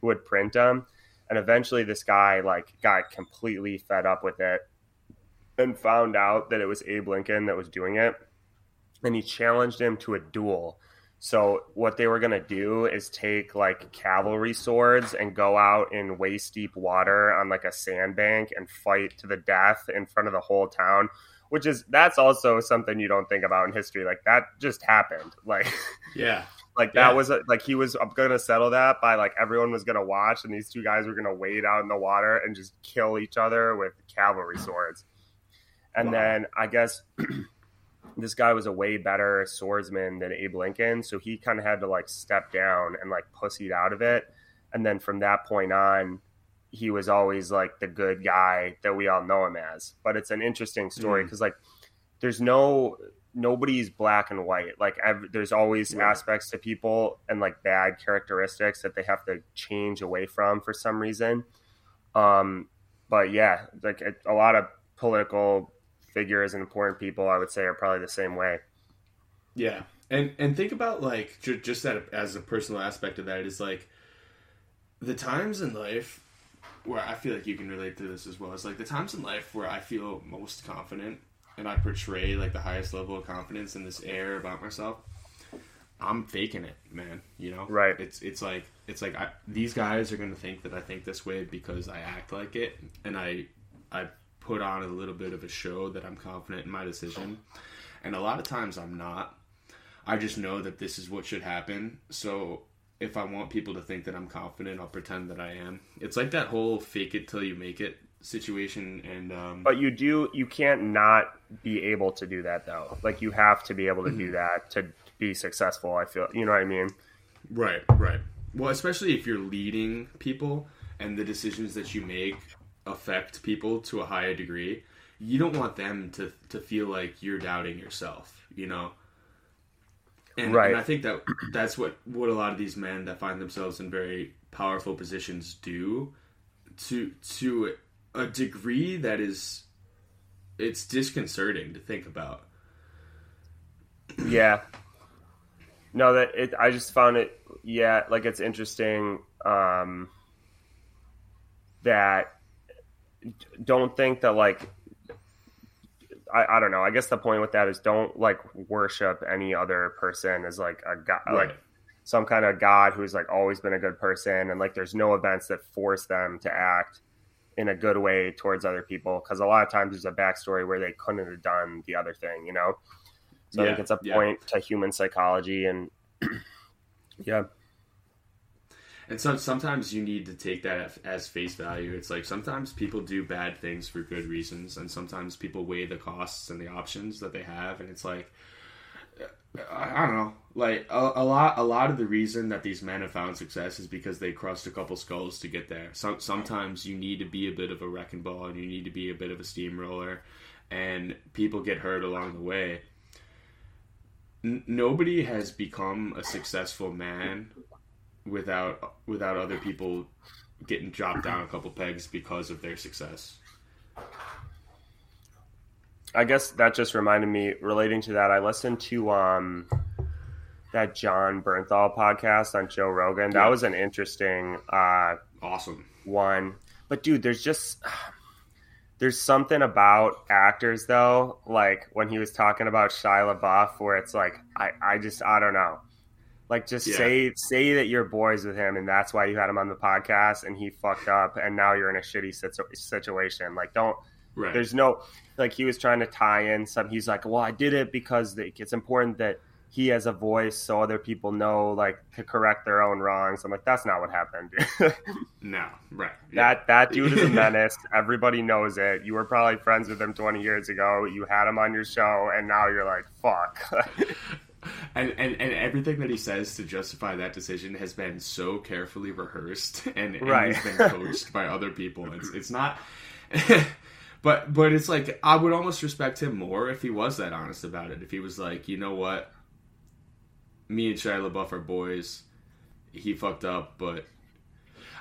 who would print them and eventually this guy like got completely fed up with it and found out that it was Abe Lincoln that was doing it. And he challenged him to a duel. So what they were going to do is take like cavalry swords and go out in waist deep water on like a sandbank and fight to the death in front of the whole town which is that's also something you don't think about in history like that just happened like Yeah. like that Yeah. was a, like he was gonna settle that by like everyone was gonna watch, and these two guys were gonna wade out in the water and just kill each other with cavalry swords. And Wow. then I guess this guy was a way better swordsman than Abe Lincoln, so he kind of had to like step down and like pussied out of it. And then from that point on, he was always like the good guy that we all know him as. But it's an interesting story Mm. because like there's no nobody's black and white. Like ev- there's always Right. aspects to people and like bad characteristics that they have to change away from for some reason. Um, but yeah, like a, a lot of political figures and important people, I would say, are probably the same way. Yeah, and and think about like ju- just that as a personal aspect of that is like the times in life where I feel like you can relate to this as well. It's like the times in life where I feel most confident and I portray like the highest level of confidence and this air about myself. I'm faking it, man. You know, Right. It's it's like it's like I, these guys are gonna think that I think this way because I act like it, and I I put on a little bit of a show that I'm confident in my decision, and a lot of times I'm not. I just know that this is what should happen. So if I want people to think that I'm confident, I'll pretend that I am. It's like that whole fake it till you make it situation. And um, But you do, you can't not be able to do that though. Like you have to be able to do that to be successful. I feel, you know what I mean? right, right. Well, especially if you're leading people and the decisions that you make affect people to a higher degree, you don't want them to to feel like you're doubting yourself. You know. And, Right. and I think that that's what what a lot of these men that find themselves in very powerful positions do to to a degree that is it's disconcerting to think about. Yeah. No, that it. I just found it. Yeah, like it's interesting. Um, that don't think that like. I, I don't know. I guess the point with that is don't like worship any other person as like a god, Right. like some kind of god who's like always been a good person, and like there's no events that force them to act in a good way towards other people because a lot of times there's a backstory where they couldn't have done the other thing, you know. So I think it's a yeah. point to human psychology and yeah, And so sometimes you need to take that as face value. It's like sometimes people do bad things for good reasons, and sometimes people weigh the costs and the options that they have, and it's like uh, I I don't know. Like a, a lot, a lot of the reason that these men have found success is because they crushed a couple skulls to get there. So, sometimes you need to be a bit of a wrecking ball, and you need to be a bit of a steamroller, and people get hurt along the way. N- nobody has become a successful man without without other people getting dropped down a couple pegs because of their success. I guess that just reminded me relating to that. I listened to um that Jon Bernthal podcast on Joe Rogan. That Yeah. was an interesting uh Awesome. one. But dude, there's just there's something about actors though, like when he was talking about Shia LaBeouf, where it's like I, I just I don't know. Like just Yeah. say say that you're boys with him and that's why you had him on the podcast and he fucked up and now you're in a shitty situ- situation. Like don't Right. there's no like he was trying to tie in some he's like well i did it because the- it's important that he has a voice so other people know like to correct their own wrongs i'm like that's not what happened no. Right. that that dude is a menace everybody knows it you were probably friends with him 20 years ago you had him on your show and now you're like fuck and, and and everything that he says to justify that decision has been so carefully rehearsed and, and Right. he's been coached by other people. It's it's not but but it's like I would almost respect him more if he was that honest about it. If he was like, you know what? Me and Shia LaBeouf are boys. He fucked up, but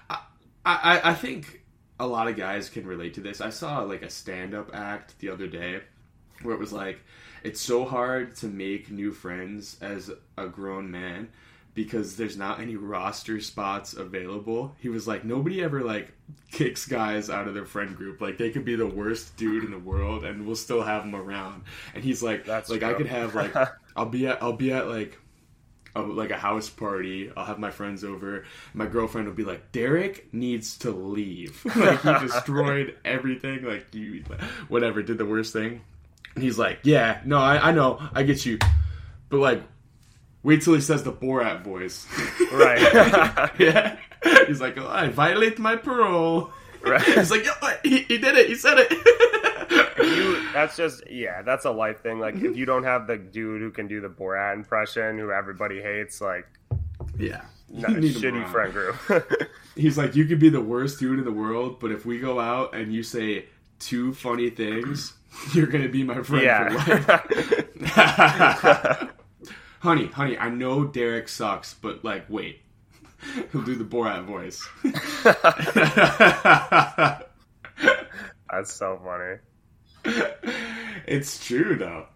I I, I think a lot of guys can relate to this. I saw like a stand up act the other day where it was like it's so hard to make new friends as a grown man because there's not any roster spots available. He was like nobody ever like kicks guys out of their friend group. Like they could be the worst dude in the world and we'll still have them around. And he's like That's like I could have like I'll be at I'll be at like a, like a house party. I'll have my friends over. My girlfriend will be like, "Derek needs to leave. like he destroyed everything. Like you, whatever, did the worst thing." And he's like, "Yeah, no, I, I know, I get you, but like, wait till he says the Borat voice." right yeah. He's like, oh, "I violate my parole." Right. He's like, "Yo, he, he did it. He said it." you that's just yeah that's a life thing like if mhm. you don't have the dude who can do the borat impression who everybody hates like yeah, a shitty friend group He's like, you could be the worst dude in the world, but if we go out and you say two funny things, you're gonna be my friend for life. honey, honey, I know Derek sucks, but like, wait, he'll do the Borat voice. that's so funny it's true though.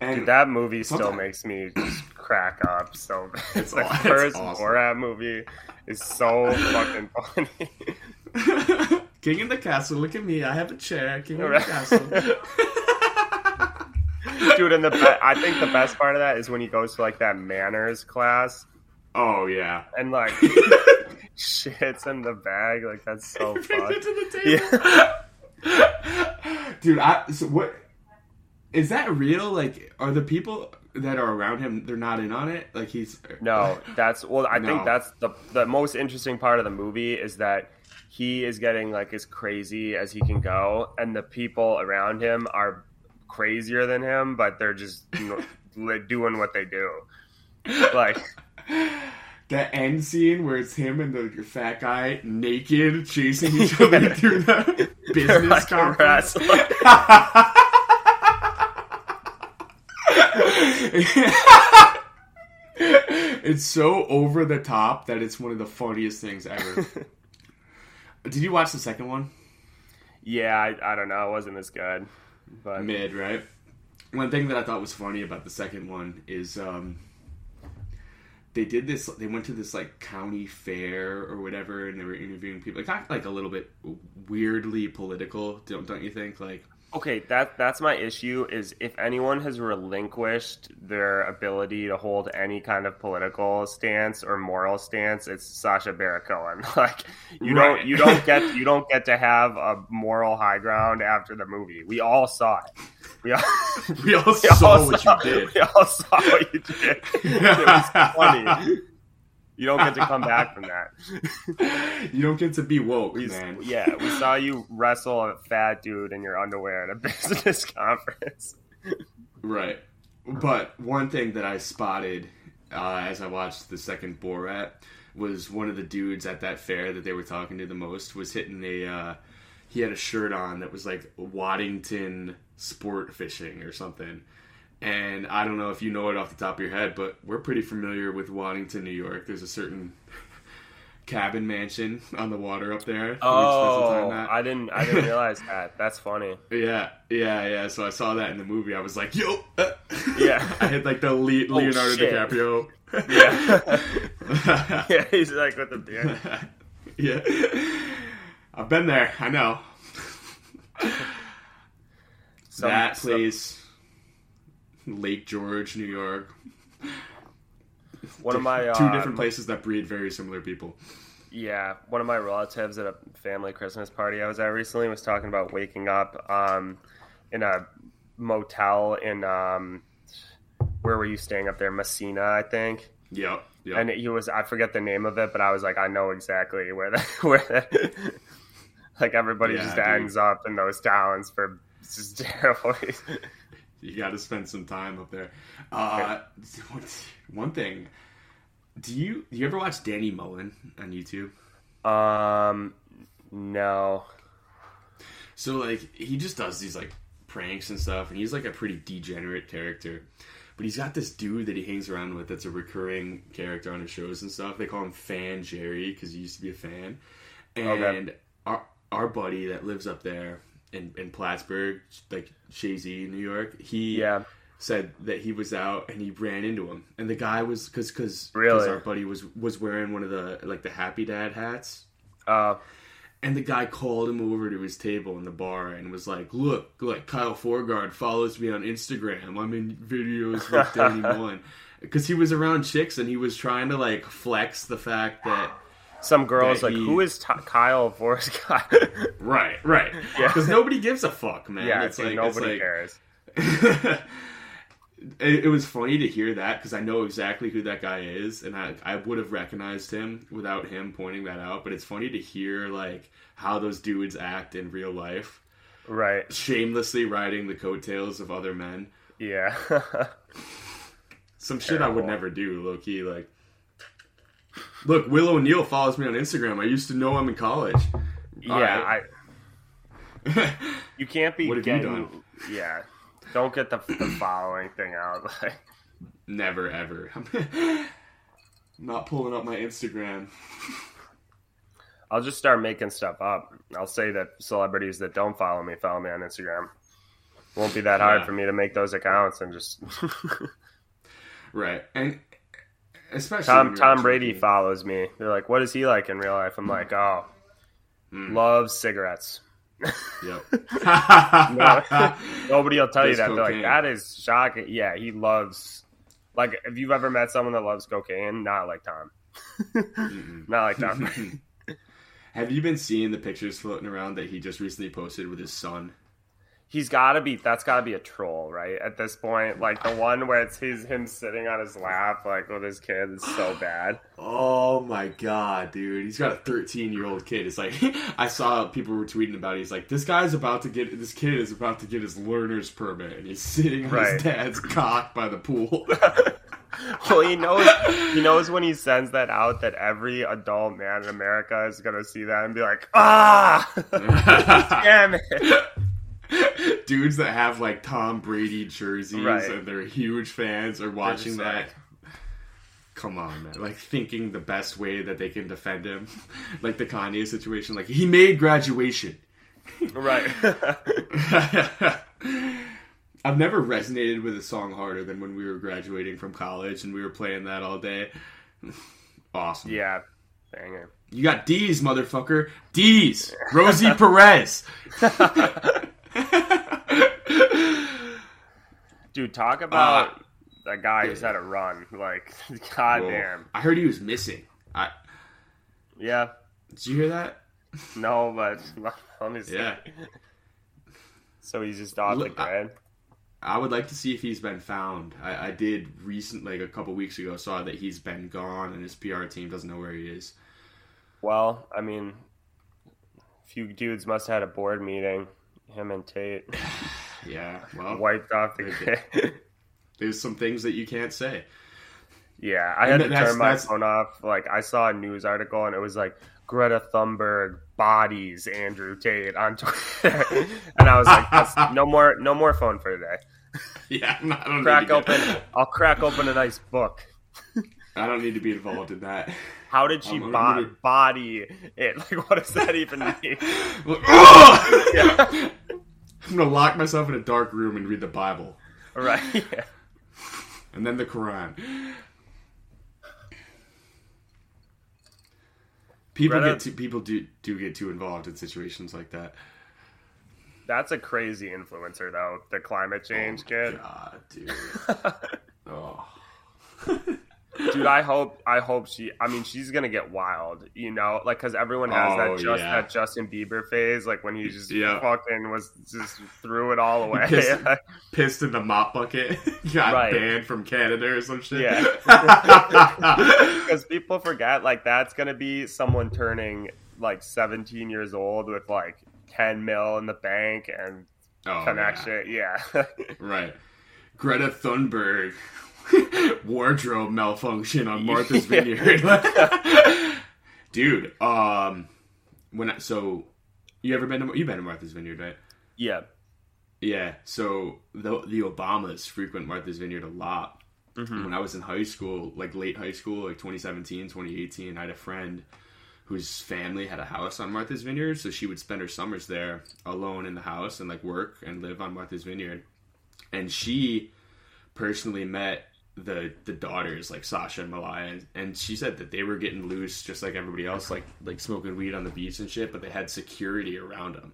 And Dude, that movie still makes me just crack up so. It's the aw- it's first awesome. borat movie is so fucking funny King in the castle, look at me, I have a chair. King in the castle. dude and the be- i think the best part of that is when he goes to like that manners class oh yeah. and like shits in the bag like that's so Brings fun it to the table. Dude, I so what is that real? Like, are the people that are around him they're not in on it? Like he's No, uh, that's well. I No. think that's the the most interesting part of the movie is that he is getting like as crazy as he can go, and the people around him are crazier than him, but they're just you know, li- doing what they do. Like, the end scene where it's him and the fat guy naked chasing each other through the business like conference. it's so over the top that it's one of the funniest things ever. Did you watch the second one? yeah, I, I don't know. It wasn't as good, but Mid, right? One thing that I thought was funny about the second one is um, they did this. They went to this like county fair or whatever, and they were interviewing people. It got like a little bit weirdly political, don't don't you think? Like, Okay, that that's my issue. Is if anyone has relinquished their ability to hold any kind of political stance or moral stance, it's Sacha Baron Cohen. Like you Right. don't you don't get you don't get to have a moral high ground after the movie. We all saw it. We all, we all we saw all what saw, you did. We all saw what you did. It was funny. You don't get to come back from that. you don't get to be woke, We, man. yeah, we saw you wrestle a fat dude in your underwear at a business conference. Right. But one thing that I spotted uh, as I watched the second Borat was one of the dudes at that fair that they were talking to the most was hitting a. Uh, he had a shirt on that was like Waddington Sport Fishing or something. And I don't know if you know it off the top of your head, but we're pretty familiar with Waddington, New York. There's a certain cabin mansion on the water up there. that we spent some time Oh. I didn't. I didn't realize that. That's funny. Yeah, yeah, yeah. So I saw that in the movie. I was like, yo. Yeah. I had like the Le- Oh, Leonardo shit. DiCaprio. Yeah. yeah, he's like with the beard. yeah. I've been there. I know. Some- that some- place, Lake George, New York. One of my two uh, different places that breed very similar people. Yeah, one of my relatives at a family Christmas party I was at recently was talking about waking up um, in a motel in um, where were you staying up there, Massena, I think. Yeah. Yep. And he was I forget the name of it, but I was like, I know exactly where that where that like everybody Yeah, just dude. ends up in those towns for just terrible reasons. You got to spend some time up there. Uh, one thing. Do you do you ever watch Danny Mullen on YouTube? Um, no. So like he just does these like pranks and stuff, and he's like a pretty degenerate character. But he's got this dude that he hangs around with that's a recurring character on his shows and stuff. They call him Fan Jerry because he used to be a fan. And Okay. our our buddy that lives up there in, in Plattsburgh, like Chazy, New York, he Yeah. said that he was out and he ran into him, and the guy was because because Really? our buddy was was wearing one of the like the Happy Dad hats. Uh, And the guy called him over to his table in the bar and was like, "Look, like Kyle Forgeard follows me on Instagram. I'm in videos with Danny Mullen." Because he was around chicks and he was trying to like flex the fact that some girls like, he- who is T- Kyle Guy? right, right, Yeah. because nobody gives a fuck, man. yeah, it's dude, like it's nobody like- cares. it, it was funny to hear that because I know exactly who that guy is, and I I would have recognized him without him pointing that out. But it's funny to hear like how those dudes act in real life. Right. shamelessly riding the coattails of other men. Yeah. Some shit I would never do, low key. Like, look, Will O'Neill follows me on Instagram. I used to know him in college. yeah. Alright. I. You can't be What have you getting. done? Yeah. Don't get the, the following thing out. Like, never ever. I'm not pulling up my Instagram. I'll just start making stuff up. I'll say that celebrities that don't follow me follow me on Instagram. Won't be that hard Yeah. for me to make those accounts and just Right, and especially Tom Tom actually- Brady follows me. They're like, "What is he like in real life?" I'm like, "Oh, hmm. loves cigarettes." Yep. Nobody will tell you Does that. They're like, "That is shocking." Yeah, he loves. Like, if you've ever met someone that loves cocaine, not like Tom. not like Tom. Have you been seeing the pictures floating around that he just recently posted with his son? He's got to be. That's got to be a troll, right? At this point, like the one where it's he's him sitting on his lap, like with his kid, is so bad. Oh my god, dude. He's got a 13 year old kid. It's like, I saw people were tweeting about it. He's like, this guy's about to get, this kid is about to get his learner's permit. And he's sitting on Right. his dad's cock by the pool. Well, he knows he knows when he sends that out that every adult man in America is gonna see that and be like, ah, damn it. Dudes that have like Tom Brady jerseys Right. and they're huge fans are watching that. like- Come on, man. Like thinking the best way that they can defend him. like the Kanye situation. Like, he made graduation. Right. I've never resonated with a song harder than when we were graduating from college and we were playing that all day. Awesome. yeah. Banger. You got D's, motherfucker. D's. Rosie Perez. Dude, talk about Uh, a guy who's had a run. Like, goddamn. I heard he was missing. I, Yeah. did you hear that? No, but let me see. Yeah. So he's just off the Look, I- grid. I would like to see if he's been found. I, I did recent, like a couple weeks ago, saw that he's been gone and his PR team doesn't know where he is. Well, I mean, a few dudes must have had a board meeting. Him and Tate Yeah, well, wiped off the there's some things that you can't say. Yeah, I had And to that's- turn my that's- phone off. Like I saw a news article and it was like Greta Thunberg bodies Andrew Tate on Twitter, and I was like, That's, no more, no more phone for today. Yeah, I'm not, I Crack to open. I'll crack open a nice book. I don't need to be involved in that. How did she bo- gonna- body it? Like, what does that even mean? "Ugh!" I'm gonna lock myself in a dark room and read the Bible, right? Yeah. and then the Quran. People Greta- get too, people do do get too involved in situations like that. That's a crazy influencer, though. The climate oh change kid. God, dude. oh. Dude, I hope I hope she. I mean, she's gonna get wild, you know, like because everyone has Oh, that just yeah. that Justin Bieber phase, like when he just Yeah. fucking was just threw it all away. Pissed, pissed in the mop bucket. Got Right. banned from Canada or some shit. Yeah. Because people forget, like that's gonna be someone turning like 17 years old with like 10 mil in the bank and oh, connection. Yeah, yeah. Right. Greta Thunberg wardrobe malfunction on Martha's. Vineyard. Dude, um when I, so you ever been to you been to Martha's Vineyard, right? yeah, Yeah, so the the Obamas frequent Martha's Vineyard a lot. Mhm. When I was in high school, like late high school, like 2017, 2018, I had a friend whose family had a house on Martha's Vineyard, so she would spend her summers there alone in the house and like work and live on Martha's Vineyard. And she personally met the the daughters like Sasha and Malia and, she said that they were getting loose just like everybody else like like smoking weed on the beach and shit but they had security around them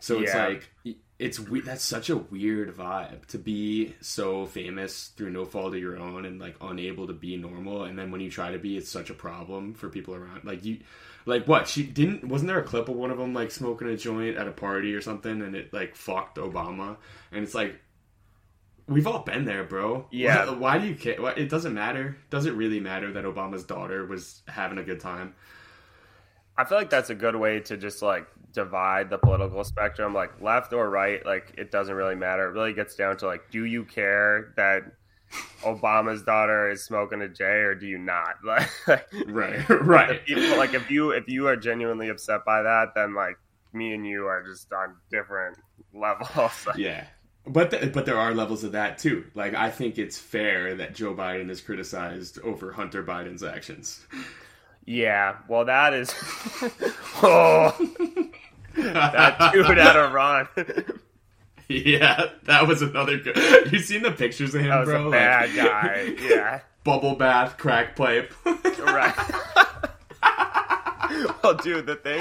so it's Yeah. like it's we- that's such a weird vibe to be so famous through no fault of your own and like unable to be normal and then when you try to be it's such a problem for people around like you like what she didn't wasn't there a clip of one of them like smoking a joint at a party or something and it like fucked Obama and it's like we've all been there bro Yeah. why, why do you care why, it doesn't matter does it really matter that Obama's daughter was having a good time I feel like that's a good way to just like divide the political spectrum, like left or right. Like it doesn't really matter. It really gets down to like, do you care that Obama's daughter is smoking a J, or do you not? Like, right right people, like if you if you are genuinely upset by that, then like me and you are just on different levels. Yeah. But th- but there are levels of that too. Like I think it's fair that Joe Biden is criticized over Hunter Biden's actions. yeah, well, that is. oh, that dude had a run. yeah, that was another good. You seen the pictures of him, That was bro? a bad Like, guy. Yeah. Bubble bath, crack pipe. Right. Well, oh, dude, the thing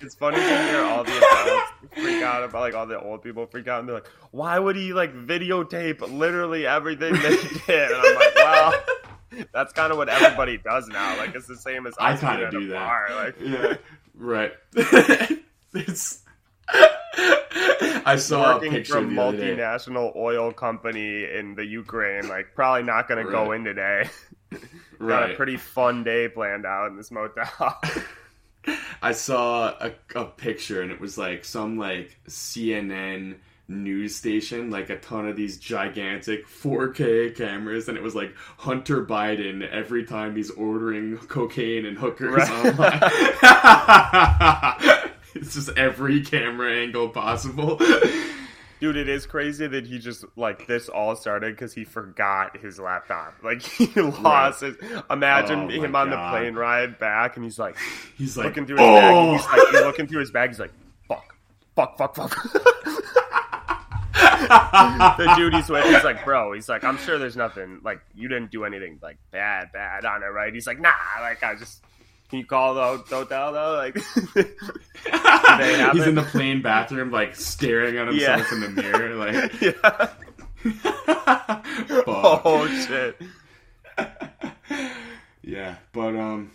it's funny to hear all the adults freak out about like all the old people freak out and be like, "Why would he like videotape literally everything that he did?" And I'm like, "Well, that's kind of what everybody does now. Like it's the same as I kind of do that. bar. Like, yeah, right. it's. I saw a working picture for a other day. multinational oil company in the Ukraine, like probably not going to go in today. Got a pretty fun day planned out in this motel. I saw a, a picture and it was like some like CNN news station, like a ton of these gigantic 4K cameras, and it was like Hunter Biden every time he's ordering cocaine and hookers Right. online. it's just every camera angle possible. Dude, it is crazy that he just like this all started because he forgot his laptop. Like he lost his. Imagine Oh him on the plane ride back, and he's like He's like, looking through his bag. oh, He's like he's oh. looking through his bag. He's like, fuck, fuck, fuck, fuck. the dude he's with, he's like, bro. He's like, I'm sure there's nothing. Like you didn't do anything like bad, bad on it, right? He's like, nah. Like I just. Can you call the hotel though? Like, he's in the plane bathroom, like staring at himself Yeah. in the mirror, like. yeah. Oh shit. Yeah, but um,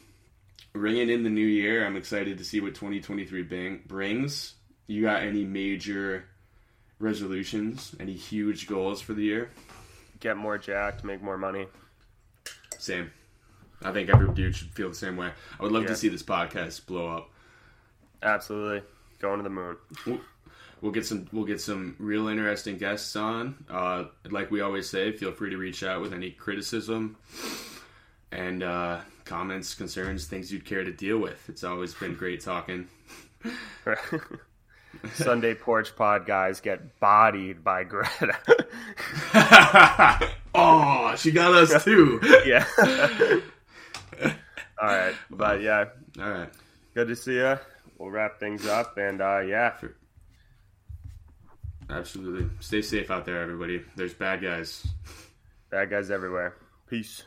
ringing in the new year, I'm excited to see what 2023 bring, brings. You got any major resolutions? Any huge goals for the year? Get more jacked, make more money. Same. I think every dude should feel the same way. I would love Yeah. to see this podcast blow up. Absolutely. Going to the moon. We'll get some. We'll get some real interesting guests on. Uh, like we always say, feel free to reach out with any criticism, and uh, comments, concerns, things you'd care to deal with. It's always been great talking. Sunday Porch Pod guys get bodied by Greta. oh, she got us too. yeah. All right, but yeah, All right. good to see you. We'll wrap things up, and uh, yeah, Absolutely. Stay safe out there, everybody. There's bad guys. bad guys everywhere. Peace.